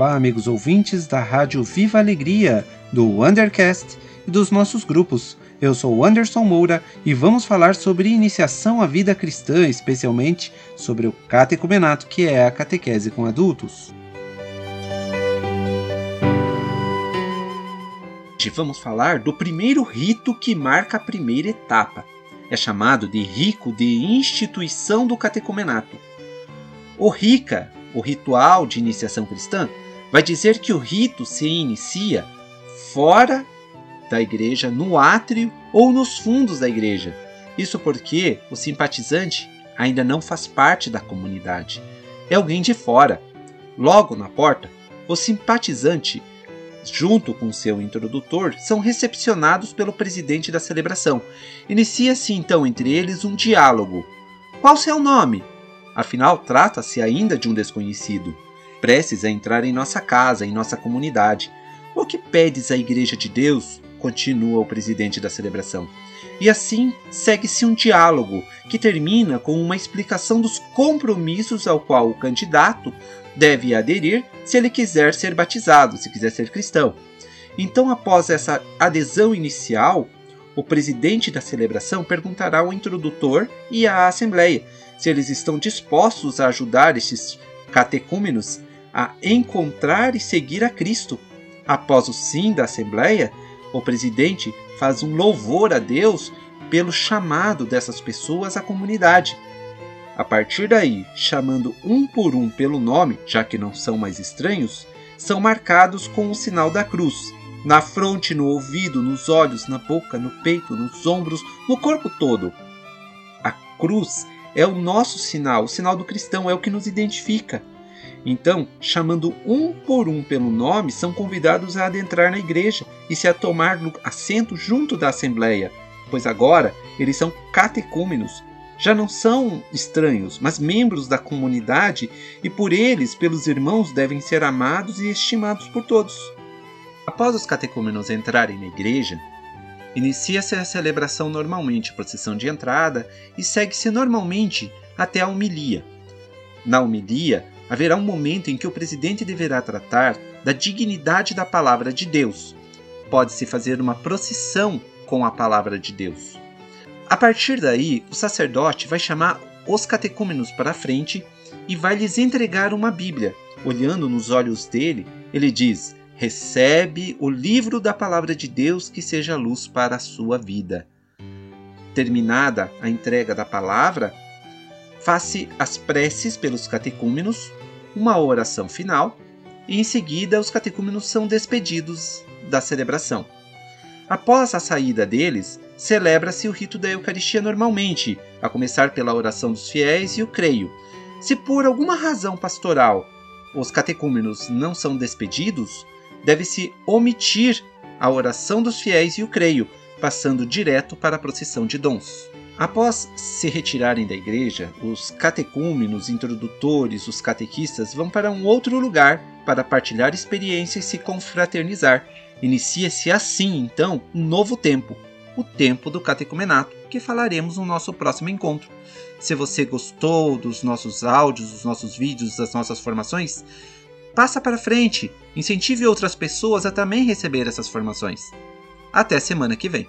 Olá, amigos ouvintes da Rádio Viva Alegria, do Undercast e dos nossos grupos. Eu sou Anderson Moura e vamos falar sobre iniciação à vida cristã, especialmente sobre o catecumenato, que é a catequese com adultos. Hoje vamos falar do primeiro rito que marca a primeira etapa. É chamado de rico de instituição do catecumenato. O rica, o ritual de iniciação cristã, vai dizer que o rito se inicia fora da igreja, no átrio ou nos fundos da igreja. Isso porque o simpatizante ainda não faz parte da comunidade. É alguém de fora. Logo na porta, o simpatizante junto com seu introdutor, são recepcionados pelo presidente da celebração. Inicia-se então entre eles um diálogo. Qual seu nome? Afinal, trata-se ainda de um desconhecido, prestes a entrar em nossa casa, em nossa comunidade. O que pedes à Igreja de Deus? continua o presidente da celebração. E assim segue-se um diálogo que termina com uma explicação dos compromissos ao qual o candidato deve aderir se ele quiser ser batizado, se quiser ser cristão. Então, após essa adesão inicial, o presidente da celebração perguntará ao introdutor e à assembleia se eles estão dispostos a ajudar estes catecúmenos a encontrar e seguir a Cristo. Após o sim da assembleia, o presidente faz um louvor a Deus pelo chamado dessas pessoas à comunidade a partir daí, chamando um por um pelo nome, já que não são mais estranhos, são marcados com o sinal da cruz, na fronte, no ouvido, nos olhos, na boca, no peito, nos ombros, no corpo todo. A cruz é o nosso sinal, o sinal do cristão, é o que nos identifica. Então, chamando um por um pelo nome, são convidados a adentrar na igreja e se a tomar assento junto da assembleia, pois agora eles são catecúmenos, já não são estranhos, mas membros da comunidade e por eles, pelos irmãos, devem ser amados e estimados por todos. Após os catecúmenos entrarem na igreja, inicia-se a celebração normalmente, procissão de entrada, e segue-se normalmente até a homilia. Na homilia, haverá um momento em que o presidente deverá tratar da dignidade da palavra de Deus. Pode-se fazer uma procissão com a palavra de Deus. A partir daí, o sacerdote vai chamar os catecúmenos para a frente e vai lhes entregar uma Bíblia. Olhando nos olhos dele, ele diz: Recebe o livro da palavra de Deus que seja luz para a sua vida. Terminada a entrega da palavra, faz-se as preces pelos catecúmenos, uma oração final e em seguida os catecúmenos são despedidos da celebração. Após a saída deles, celebra-se o rito da Eucaristia normalmente, a começar pela oração dos fiéis e o creio. Se por alguma razão pastoral os catecúmenos não são despedidos, deve-se omitir a oração dos fiéis e o creio, passando direto para a procissão de dons. Após se retirarem da igreja, os catecúmenos, introdutores, os catequistas vão para um outro lugar para partilhar experiências e se confraternizar. Inicia-se assim, então, um novo tempo, o tempo do catecumenato, que falaremos no nosso próximo encontro. Se você gostou dos nossos áudios, dos nossos vídeos, das nossas formações, passa para frente, incentive outras pessoas a também receber essas formações. Até semana que vem.